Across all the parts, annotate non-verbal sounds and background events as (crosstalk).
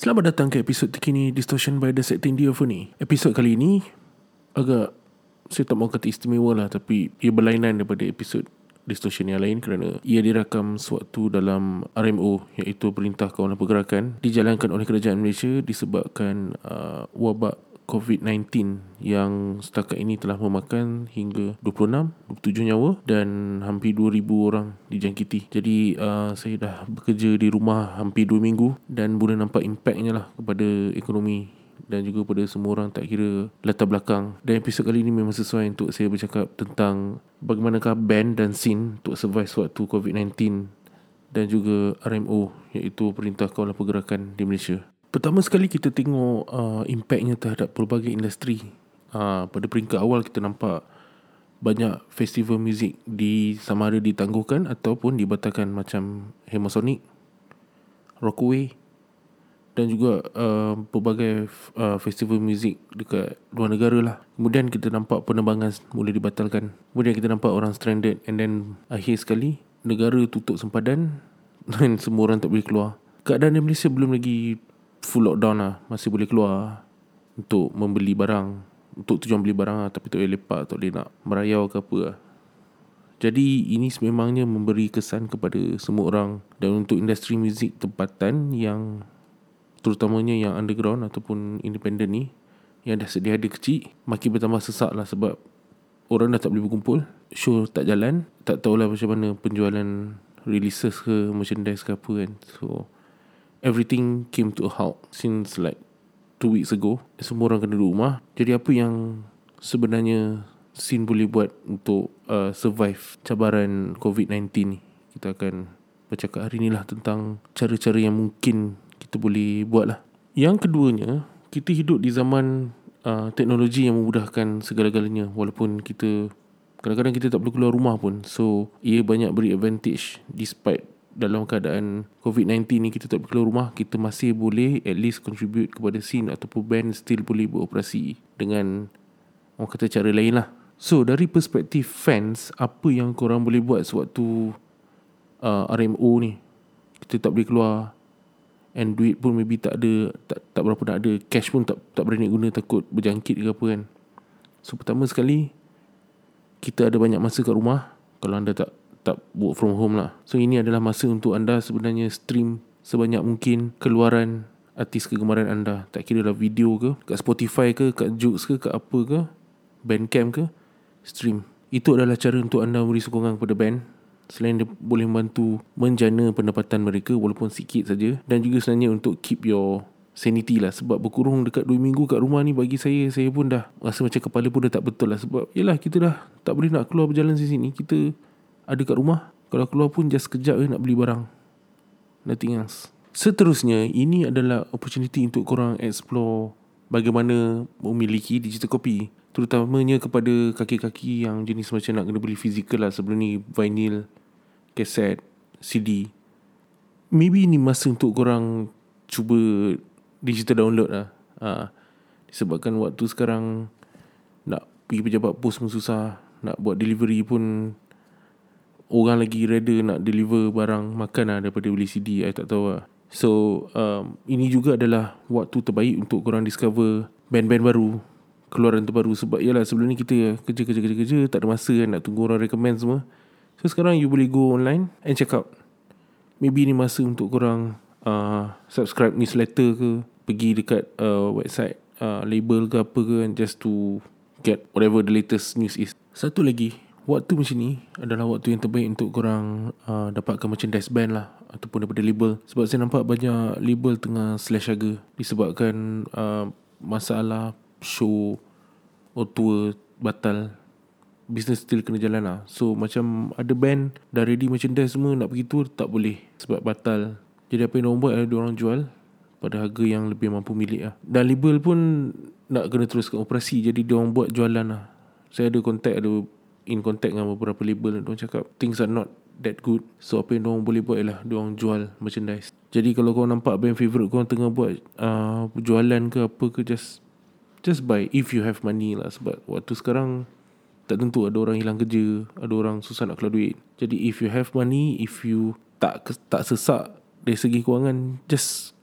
Selamat datang ke episod terkini Distortion by The Setting Diaphony Episod kali ini Agak Saya tak mau kata istimewa lah Tapi ia berlainan daripada episod Distortion yang lain Kerana ia dirakam sewaktu dalam RMO Iaitu Perintah Kawalan Pergerakan Dijalankan oleh Kerajaan Malaysia Disebabkan uh, Wabak COVID-19 yang setakat ini telah memakan hingga 26, 27 nyawa dan hampir 2,000 orang dijangkiti. Jadi uh, saya dah bekerja di rumah hampir 2 minggu dan boleh nampak impactnya lah kepada ekonomi dan juga pada semua orang tak kira latar belakang. Dan episod kali ini memang sesuai untuk saya bercakap tentang bagaimanakah band dan scene untuk survive sewaktu COVID-19 dan juga RMO iaitu Perintah Kawalan Pergerakan di Malaysia. Pertama sekali kita tengok uh, impactnya terhadap pelbagai industri. Uh, pada peringkat awal kita nampak banyak festival muzik di sama ada ditangguhkan ataupun dibatalkan macam Hemasonic, Rockaway dan juga uh, pelbagai uh, festival muzik dekat luar negara lah. Kemudian kita nampak penerbangan mula dibatalkan. Kemudian kita nampak orang stranded and then akhir sekali negara tutup sempadan (laughs) dan semua orang tak boleh keluar. Keadaan di Malaysia belum lagi full lockdown lah. Masih boleh keluar Untuk membeli barang. Untuk tujuan beli barang lah Tapi tak boleh lepak Tak boleh nak merayau ke apa lah. Jadi ini sememangnya memberi kesan kepada semua orang. Dan untuk industri muzik tempatan yang terutamanya yang underground ataupun independent ni yang dah sedia ada kecil makin bertambah sesak lah sebab orang dah tak boleh berkumpul show tak jalan tak tahulah macam mana penjualan releases ke merchandise ke apa kan. So everything came to a halt since like two weeks ago. Semua orang kena duduk rumah. Jadi apa yang sebenarnya Sin boleh buat untuk uh, survive cabaran COVID-19 ni? Kita akan bercakap hari ni lah tentang cara-cara yang mungkin kita boleh buat lah. Yang keduanya, kita hidup di zaman uh, teknologi yang memudahkan segala-galanya walaupun kita kadang-kadang kita tak perlu keluar rumah pun. So, ia banyak beri advantage despite dalam keadaan COVID-19 ni kita tak keluar rumah kita masih boleh at least contribute kepada scene ataupun band still boleh beroperasi dengan orang kata cara lain lah. So dari perspektif fans apa yang korang boleh buat sewaktu uh, RMO ni? Kita tak boleh keluar and duit pun maybe tak ada tak, tak berapa nak ada cash pun tak tak berani guna takut berjangkit ke apa kan? So pertama sekali kita ada banyak masa kat rumah. Kalau anda tak tak work from home lah. So ini adalah masa untuk anda sebenarnya stream sebanyak mungkin keluaran artis kegemaran anda. Tak kira lah video ke, kat Spotify ke, kat Joox ke, kat apa ke, Bandcamp ke, stream. Itu adalah cara untuk anda beri sokongan kepada band. Selain dia boleh membantu menjana pendapatan mereka walaupun sikit saja. Dan juga sebenarnya untuk keep your sanity lah. Sebab berkurung dekat 2 minggu kat rumah ni bagi saya, saya pun dah rasa macam kepala pun dah tak betul lah. Sebab yelah kita dah tak boleh nak keluar berjalan sini. Kita ada kat rumah Kalau keluar pun just sekejap je nak beli barang. Nothing else. Seterusnya ini adalah opportunity untuk korang explore Bagaimana memiliki digital copy. Terutamanya kepada kaki-kaki yang jenis macam nak kena beli fizikal lah Sebelum ni vinyl, kaset, CD Maybe ini masa untuk korang cuba digital download lah. Ha. Disebabkan waktu sekarang nak pergi pejabat pos pun susah Nak buat delivery pun orang lagi ready nak deliver barang makan lah daripada beli CD I tak tahu lah. So um, ini juga adalah waktu terbaik untuk korang discover band-band baru keluaran terbaru. Sebab yalah sebelum ni kita kerja-kerja-kerja tak ada masa kan nak tunggu orang recommend semua. So sekarang you boleh go online and check out. Maybe ni masa untuk korang uh, subscribe newsletter ke pergi dekat uh, website uh, label ke apa ke just to get whatever the latest news is. Satu lagi waktu macam ni adalah waktu yang terbaik untuk korang uh, dapatkan merchandise band lah ataupun daripada label. Sebab saya nampak banyak label tengah slash harga disebabkan uh, masalah show or tour batal. Business still kena jalan lah. So macam ada band dah ready merchandise semua nak pergi tour tak boleh sebab batal. Jadi apa yang diorang buat adalah diorang jual pada harga yang lebih mampu milik lah. Dan label pun nak kena teruskan operasi jadi diorang buat jualan lah. Saya ada kontak ada in contact dengan beberapa label Diorang cakap things are not that good. So apa yang diorang boleh buat ialah Diorang jual merchandise. Jadi kalau kau nampak band favourite kau tengah buat uh, Jualan ke apa ke just Just buy if you have money lah. Sebab waktu sekarang Tak tentu ada orang hilang kerja Ada orang susah nak keluar duit. Jadi if you have money If you tak tak sesak Dari segi kewangan Just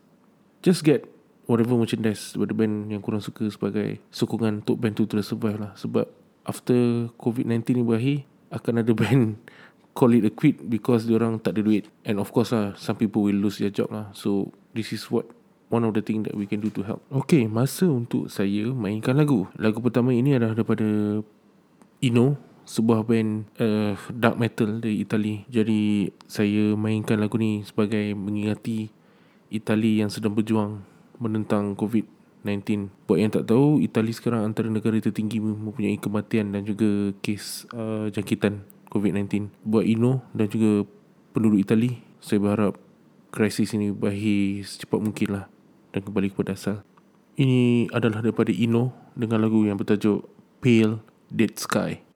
just get whatever merchandise daripada band yang kurang suka sebagai sokongan untuk band tu terus survive lah. Sebab after COVID-19 ni berakhir akan ada band (laughs) call it a quit because orang tak ada duit. And of course lah some people will lose their job lah. So this is what one of the thing that we can do to help. Okay masa untuk saya mainkan lagu. Lagu pertama ini adalah daripada Ino sebuah band uh, dark metal dari Itali. Jadi saya mainkan lagu ni sebagai mengingati Itali yang sedang berjuang menentang COVID-19. Buat yang tak tahu, Itali sekarang antara negara tertinggi mempunyai kematian dan juga kes uh, jangkitan COVID-19. Buat Ino dan juga penduduk Itali, saya berharap krisis ini berakhir secepat mungkin lah dan kembali kepada asal. Ini adalah daripada Ino dengan lagu yang bertajuk Pale Dead Sky.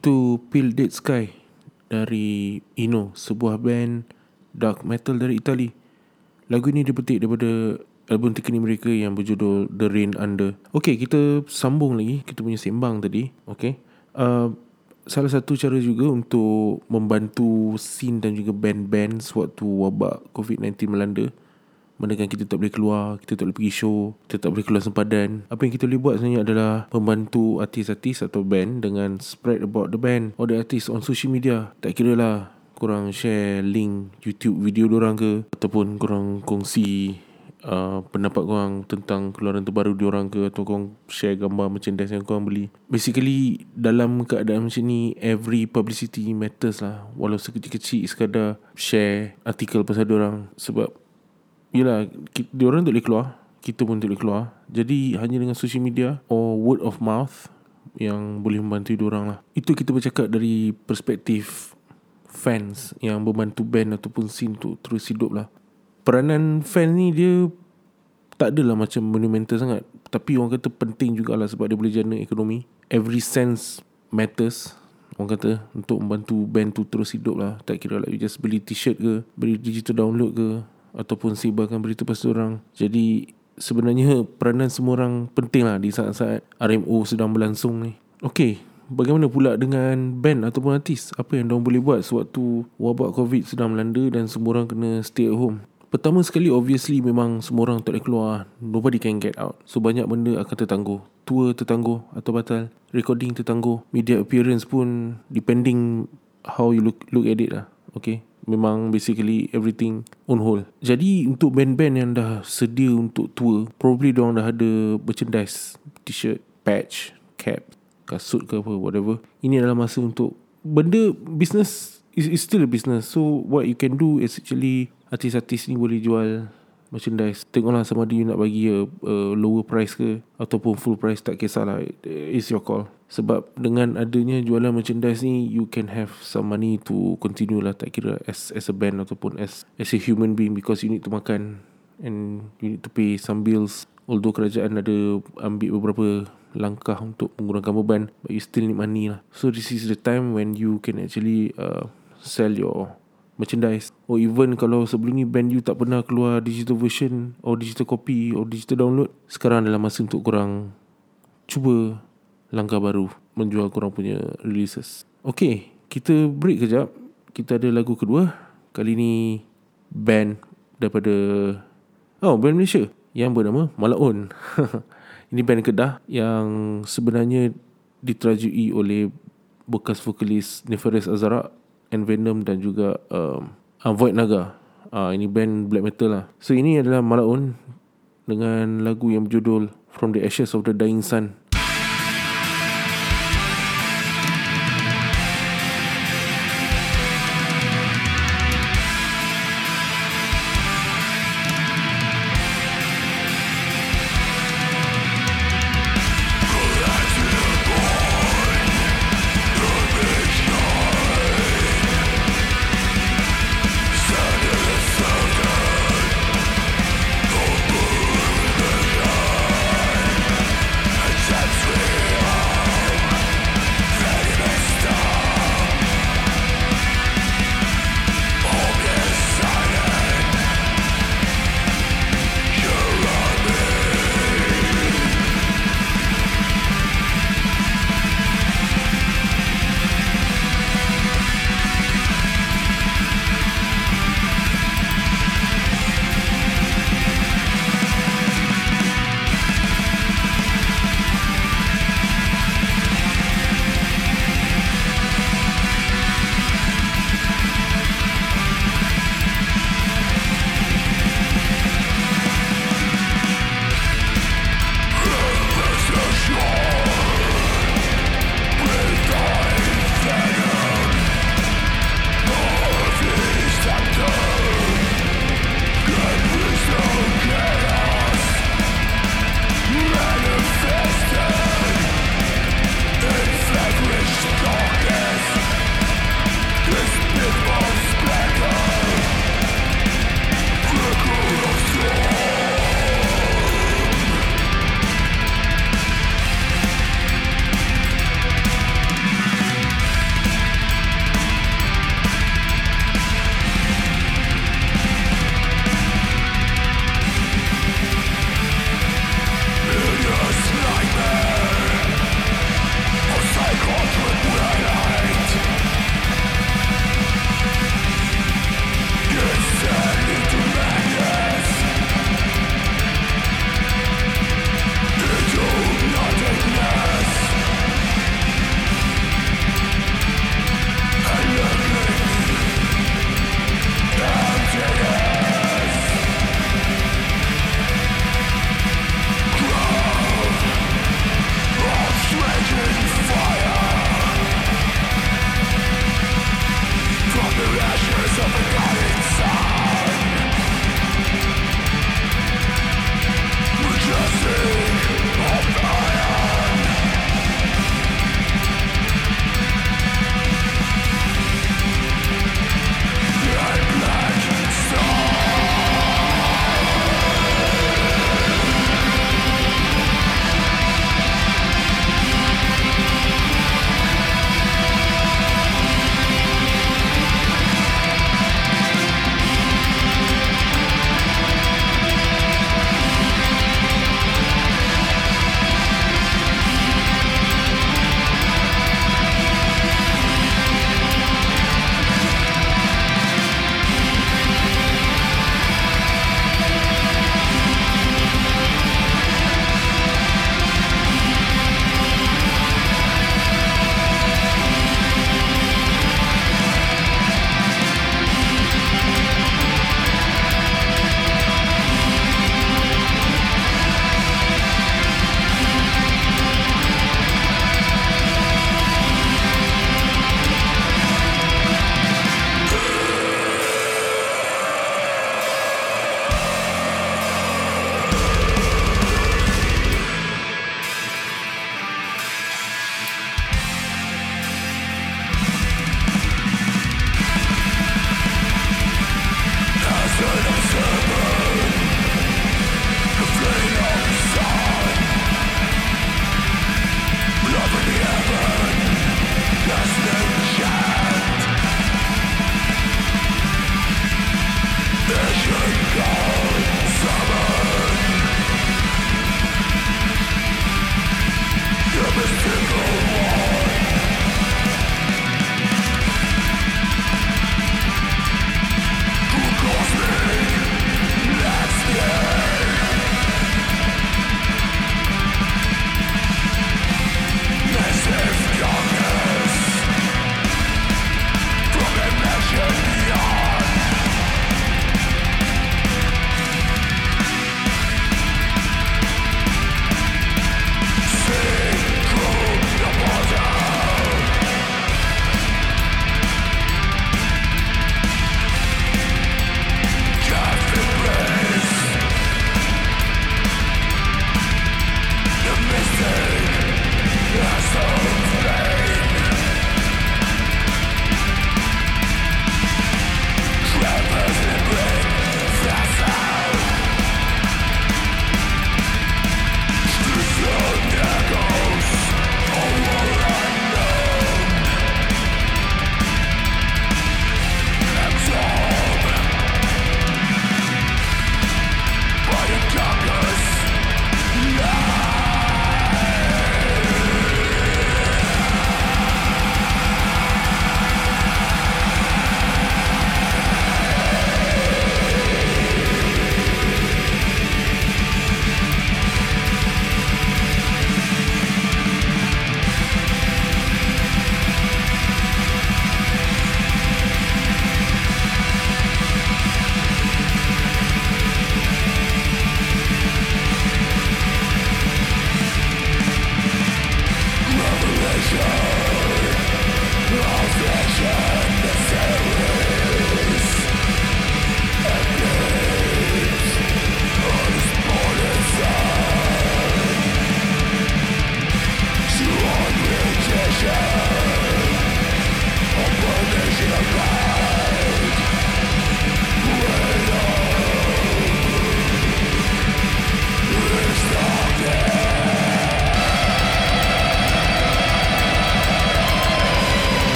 Itu Pale Dead Sky Dari Ino Sebuah band Dark metal dari Itali Lagu ini dipetik daripada album terkini mereka yang berjudul The Rain Under. Okay, kita sambung lagi. Kita punya sembang tadi. Okay. Uh, salah satu cara juga untuk membantu scene dan juga band-band sewaktu wabak COVID-19 melanda. Mana kan kita tak boleh keluar, kita tak boleh pergi show, kita tak boleh keluar sempadan. Apa yang kita boleh buat sebenarnya adalah membantu artis-artis atau band dengan spread about the band or the artist on social media. Tak kira lah korang share link YouTube video orang ke ataupun korang kongsi uh, pendapat korang tentang keluaran terbaru diorang ke atau korang share gambar merchandise yang korang beli. Basically dalam keadaan macam ni every publicity matters lah walau sekecil-kecil sekadar share artikel pasal diorang sebab Yelah Diorang tak boleh keluar. Kita pun tak boleh keluar. Jadi hanya dengan social media Or word of mouth Yang boleh membantu diorang lah. Itu kita bercakap dari perspektif Fans Yang membantu band Ataupun scene tu Terus hidup lah. Peranan fan ni dia Tak adalah macam monumental sangat. Tapi orang kata penting jugalah Sebab dia boleh jana ekonomi. Every sense matters Orang kata Untuk membantu band tu terus hidup lah. Tak kira lah You just beli t-shirt ke Beli digital download ke ataupun sebarkan berita pasal orang. Jadi sebenarnya peranan semua orang penting lah di saat-saat RMO sedang berlangsung ni. Okey, bagaimana pula dengan band ataupun artis? Apa yang diorang boleh buat sewaktu wabak COVID sedang melanda dan semua orang kena stay at home? Pertama sekali obviously memang semua orang tak boleh keluar. Nobody can get out. So banyak benda akan tertangguh. Tour tertangguh atau batal. Recording tertangguh. Media appearance pun depending how you look look at it lah. Okay memang basically everything on hold. Jadi untuk band-band yang dah sedia untuk tour, probably diorang dah ada merchandise, t-shirt, patch, cap, kasut ke apa, whatever. Ini adalah masa untuk benda business is, is still a business. So what you can do is actually artis-artis ni boleh jual merchandise Tengoklah sama ada you nak bagi a, a lower price ke Ataupun full price tak kisahlah. It's your call. Sebab dengan adanya jualan merchandise ni You can have some money to continue lah Tak kira as as a band ataupun as as a human being Because you need to makan And you need to pay some bills. Although kerajaan ada ambil beberapa langkah untuk mengurangkan beban But you still need money lah. So this is the time when you can actually uh, sell your merchandise. Or even kalau sebelum ni band you tak pernah keluar digital version or digital copy or digital download sekarang adalah masa untuk korang cuba langkah baru menjual korang punya releases. Okay, kita break kejap. Kita ada lagu kedua. Kali ni band daripada oh band Malaysia yang bernama Malaun. (laughs) Ini band Kedah yang sebenarnya diterajui oleh bekas vokalis Nefaris Azara and Venom dan juga um, uh, Void Naga. Uh, ini band black metal lah. So ini adalah Malaun dengan lagu yang berjudul From the Ashes of the Dying Sun.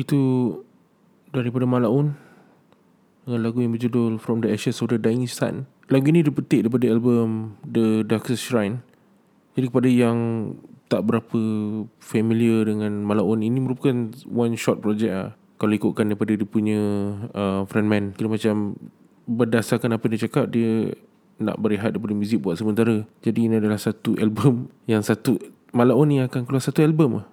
Itu daripada Malaun dengan lagu yang berjudul From the Ashes of the Dying Sun. Lagu ini dipetik daripada album The Darkest Shrine. Jadi kepada yang tak berapa familiar dengan Malaun ini merupakan one shot project lah. Kalau ikutkan daripada dia punya uh, frontman. Kira macam berdasarkan apa dia cakap dia nak berehat daripada muzik buat sementara. Jadi ini adalah satu (laughs) album yang satu Malaun ni akan keluar satu album lah.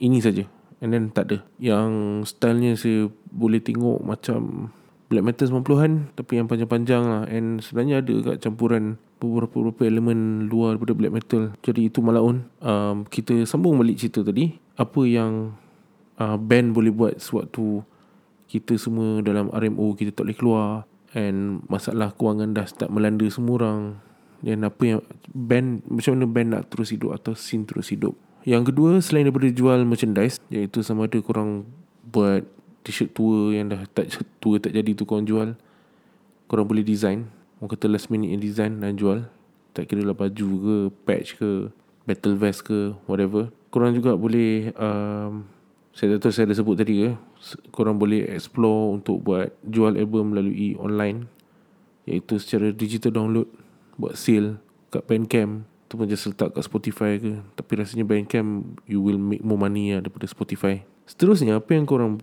Ini saja. And then tak ada. Yang stylenya saya boleh tengok macam black metal 90-an tapi yang panjang-panjang lah. And sebenarnya ada kat campuran beberapa-beberapa elemen luar daripada black metal. Jadi itu Malaun um, kita sambung balik cerita tadi. Apa yang uh, band boleh buat sewaktu kita semua dalam RMO kita tak boleh keluar and masalah kewangan dah start melanda semua orang. Dan apa yang band macam mana band nak terus hidup atau scene terus hidup yang kedua selain daripada jual merchandise iaitu sama ada korang buat t-shirt tua yang dah tak (laughs) tua tak jadi tu korang jual korang boleh design. Orang kata last minute yang design dan jual. Tak kira lah baju ke patch ke battle vest ke whatever. Korang juga boleh um, saya tak tahu saya dah sebut tadi ke korang boleh explore untuk buat jual album melalui online iaitu secara digital download buat sale kat Bandcamp tu pun just letak kat Spotify ke. Tapi rasanya Bandcamp you will make more money lah daripada Spotify. Seterusnya apa yang korang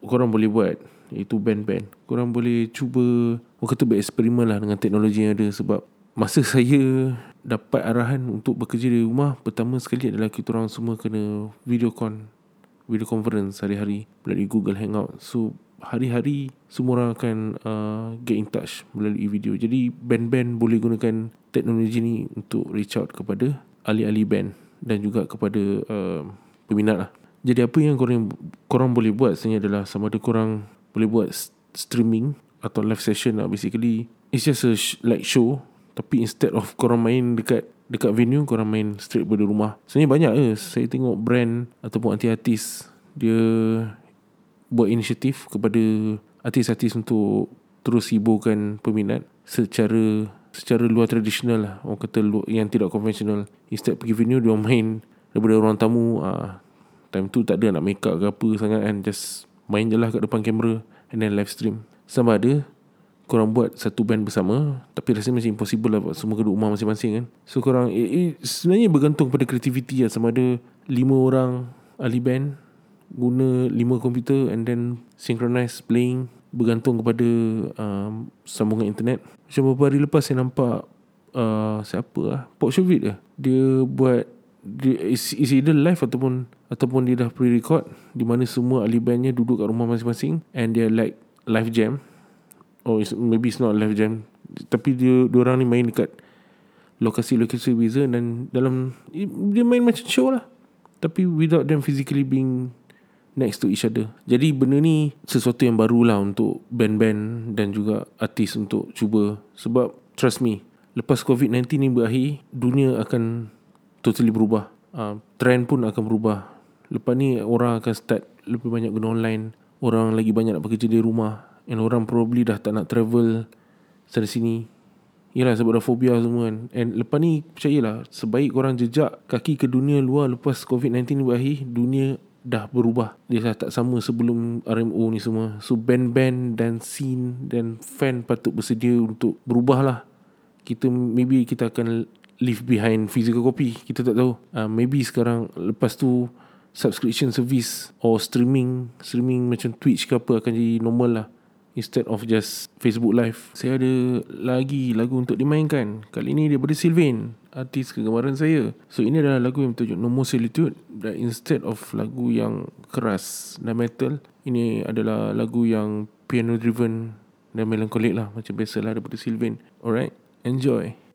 korang boleh buat? Iaitu band-band. Korang boleh cuba Orang kata bereksperimen lah Dengan teknologi yang ada Sebab Masa (laughs) saya Dapat arahan Untuk bekerja di rumah Pertama sekali adalah Kita orang semua kena Video con Video conference Hari-hari Melalui Google Hangout. So Hari-hari Semua orang akan uh, Get in touch Melalui video Jadi band-band Boleh gunakan Teknologi ni Untuk reach out kepada Ahli-ahli band Dan juga kepada uh, Peminat lah jadi apa yang korang korang boleh buat sebenarnya adalah sama ada korang boleh buat streaming atau live session lah basically. It's just a sh- like show tapi instead of korang main dekat dekat venue korang main straight pada rumah. Sebenarnya banyak ke saya tengok brand ataupun artis dia buat inisiatif kepada artis-artis untuk terus hiburkan peminat secara secara luar tradisional lah. Orang kata luar, yang tidak konvensional instead pergi venue dia main daripada orang tamu. Ah Time tu tak ada nak make up ke apa sangat kan. Just main je lah kat depan kamera And then live stream. Sama ada Korang buat satu band bersama. Tapi rasanya macam impossible lah Semua kedua rumah masing-masing kan. So korang eh, eh, Sebenarnya bergantung pada kreativiti lah. Sama ada Lima orang ahli band Guna lima komputer And then Synchronize playing Bergantung kepada um, Sambungan internet. Macam beberapa hari lepas Saya nampak uh, Siapa lah? Pop Shovit lah Dia buat is, is either live ataupun ataupun dia dah pre-record di mana semua ahli bandnya duduk kat rumah masing-masing and dia like live jam. Or it's, maybe it's not live jam. Tapi dia dua orang ni main dekat lokasi-lokasi beza dan dalam dia main macam show lah. Tapi without them physically being next to each other jadi benda ni sesuatu yang baru lah untuk band-band dan juga artis untuk cuba sebab trust me lepas COVID-19 ni berakhir dunia akan totally berubah. Uh, trend pun akan berubah. Lepas ni orang akan start lebih banyak guna online. Orang lagi banyak nak bekerja di rumah. And orang probably dah tak nak travel sana sini. Yalah sebab dah fobia semua kan. And lepas ni percayalah sebaik orang jejak kaki ke dunia luar lepas COVID-19 ni berakhir, dunia dah berubah. Dia dah tak sama sebelum RMO ni semua. So band-band dan scene dan fan patut bersedia untuk berubah lah. Kita maybe kita akan leave behind physical copy kita tak tahu uh, maybe sekarang lepas tu subscription service or streaming streaming macam Twitch ke apa akan jadi normal lah instead of just Facebook live. Saya ada lagi lagu untuk dimainkan. Kali ini daripada Sylvain artis kegemaran saya. So ini adalah lagu yang bertajuk No More Solitude. Dan instead of lagu yang keras dan metal ini adalah lagu yang piano driven dan melancholic lah. Macam biasalah daripada Sylvain. Alright enjoy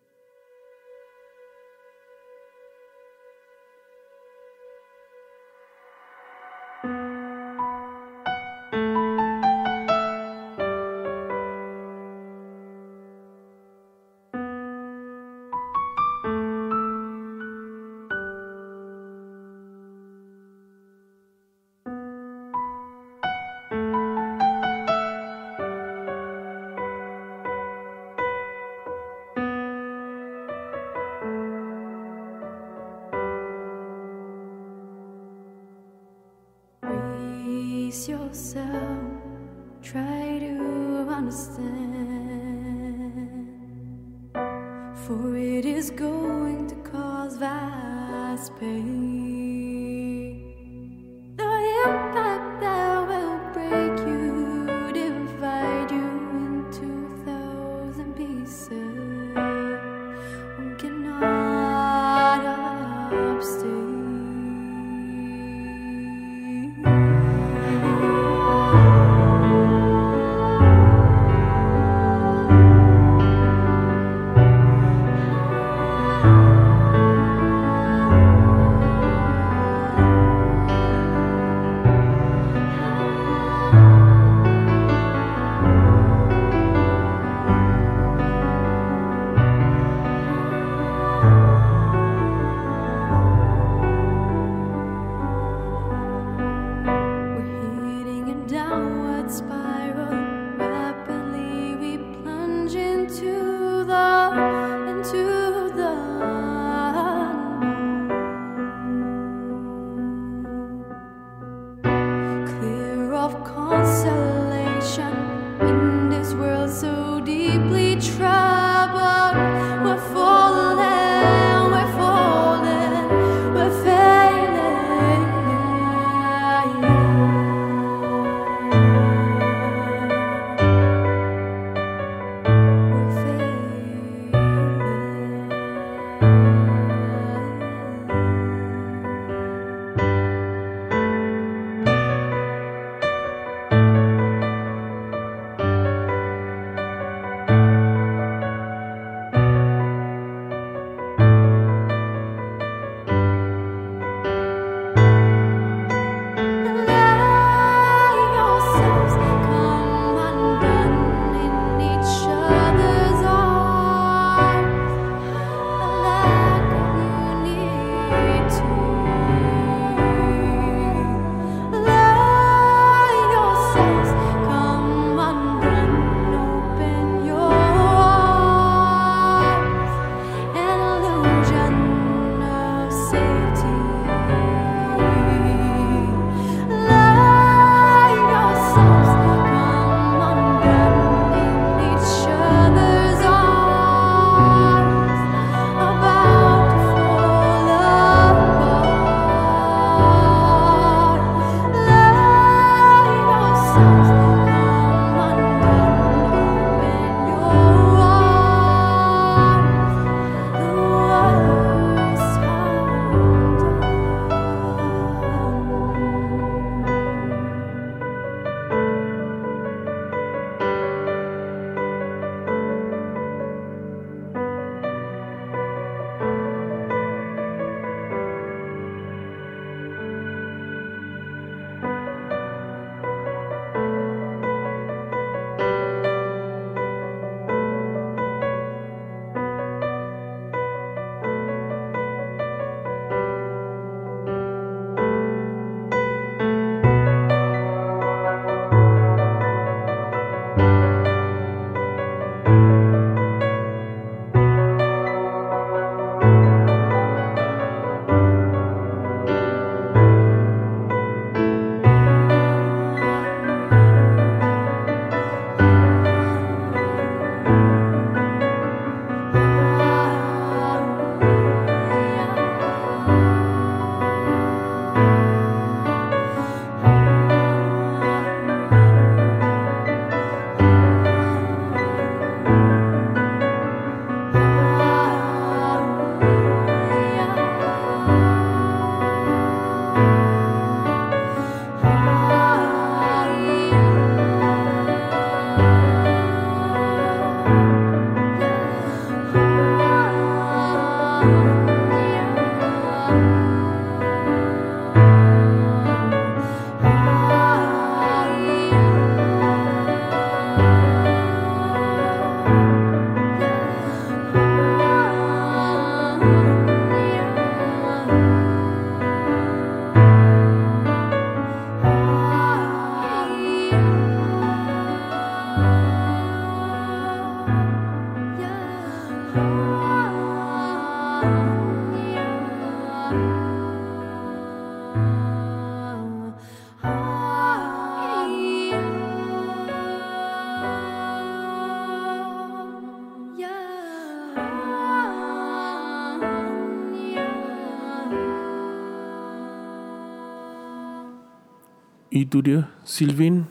Itu dia Sylvain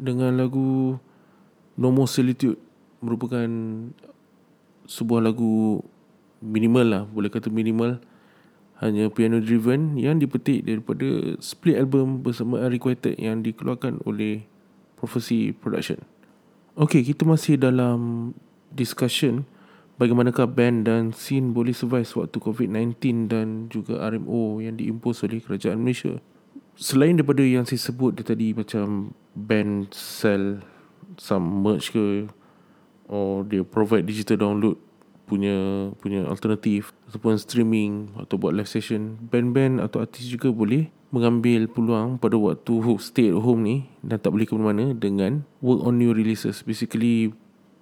Dengan lagu No More Solitude. Merupakan Sebuah lagu Minimal lah Boleh kata minimal. Hanya piano driven Yang dipetik daripada Split album bersama Unrequited Yang dikeluarkan oleh Prophecy Production. Okay kita masih dalam Discussion Bagaimanakah band dan scene boleh survive sewaktu COVID-19 dan juga RMO yang diimpos oleh kerajaan Malaysia. Selain daripada yang saya sebut tadi macam band sell some merch ke or dia provide digital download punya punya alternatif ataupun streaming atau buat live session band-band atau artis juga boleh mengambil peluang pada waktu stay at home ni dan tak boleh ke mana-mana dengan work on new releases. Basically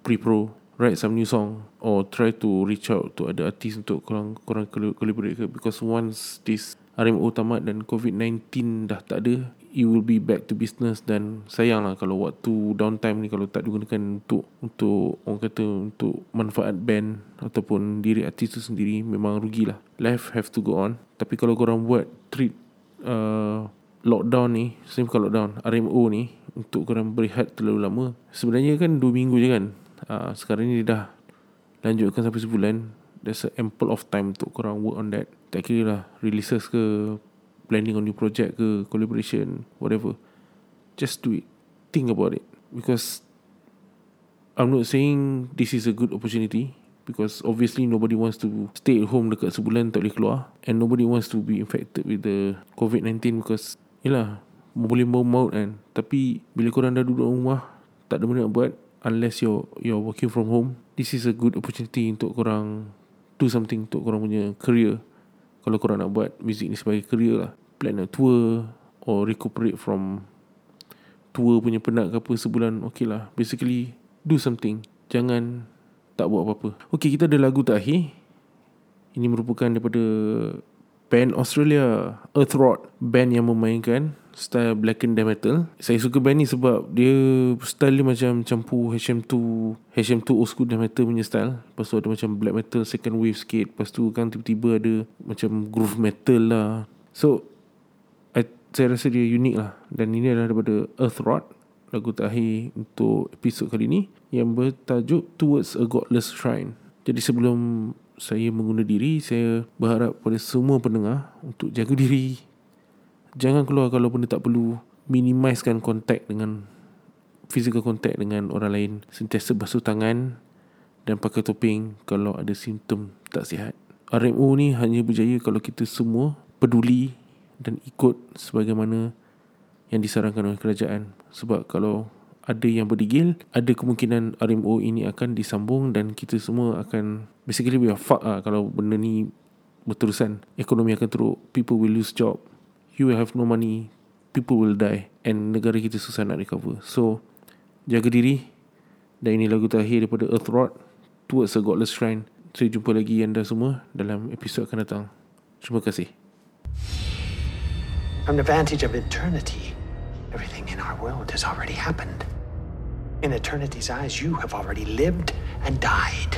pre-pro write some new song or try to reach out to other artists untuk korang korang collaborate ke. Because once this RMO tamat dan COVID-19 dah tak ada it will be back to business. Dan sayang lah kalau waktu downtime ni kalau tak digunakan untuk untuk orang kata untuk manfaat band ataupun diri artis tu sendiri memang rugilah. Life have to go on. Tapi kalau korang buat treat uh, lockdown ni same kalau lockdown RMO ni untuk korang berehat terlalu lama sebenarnya kan 2 minggu je kan? Uh, sekarang ni dah lanjutkan sampai sebulan. There's a ample of time untuk korang work on that tak kira lah. Releases ke planning on new project ke collaboration whatever. Just do it. Think about it. Because I'm not saying this is a good opportunity. Because obviously nobody wants to stay at home dekat sebulan tak boleh keluar. And nobody wants to be infected with the COVID-19 because yelah boleh mau maut kan. Tapi bila korang dah duduk rumah tak ada benda nak buat unless you're you're working from home this is a good opportunity untuk korang do something untuk korang punya career kalau korang nak buat music ni sebagai career lah. Plan a tour or recuperate from tour punya penat ke apa sebulan okay lah. Basically do something. Jangan tak buat apa-apa. Okay kita ada lagu terakhir. Ini merupakan daripada band Australia Earth Rod band yang memainkan style black and death metal. Saya suka band ni sebab dia style dia macam campur HM2 HM2 old school death metal punya style. Lepas tu ada macam black metal second wave sikit. Lepas tu kan tiba-tiba ada macam groove metal lah. So I, saya rasa dia unik lah. Dan ini adalah daripada Earth Rod lagu terakhir untuk episod kali ni yang bertajuk Towards a Godless Shrine. Jadi sebelum saya mengundur diri, saya berharap pada semua pendengar untuk jaga diri, Jangan keluar kalau benda tak perlu Minimizekan kontak dengan Physical contact dengan orang lain. Sentiasa basuh tangan Dan pakai topeng Kalau ada simptom tak sihat. RMO ni hanya berjaya kalau kita semua Peduli Dan ikut sebagaimana Yang disarankan oleh kerajaan. Sebab kalau ada yang berdegil Ada kemungkinan RMO ini akan disambung Dan kita semua akan Basically we are fuck lah Kalau benda ni berterusan. Ekonomi akan teruk People will lose job you will have no money, people will die and negara kita susah nak recover. So, jaga diri. Dan ini lagu terakhir daripada Earth Rod, Towards a Godless Shrine. Saya jumpa lagi anda semua dalam episod akan datang. Terima kasih. From the vantage of eternity, everything in our world has already happened. In eternity's eyes, you have already lived and died.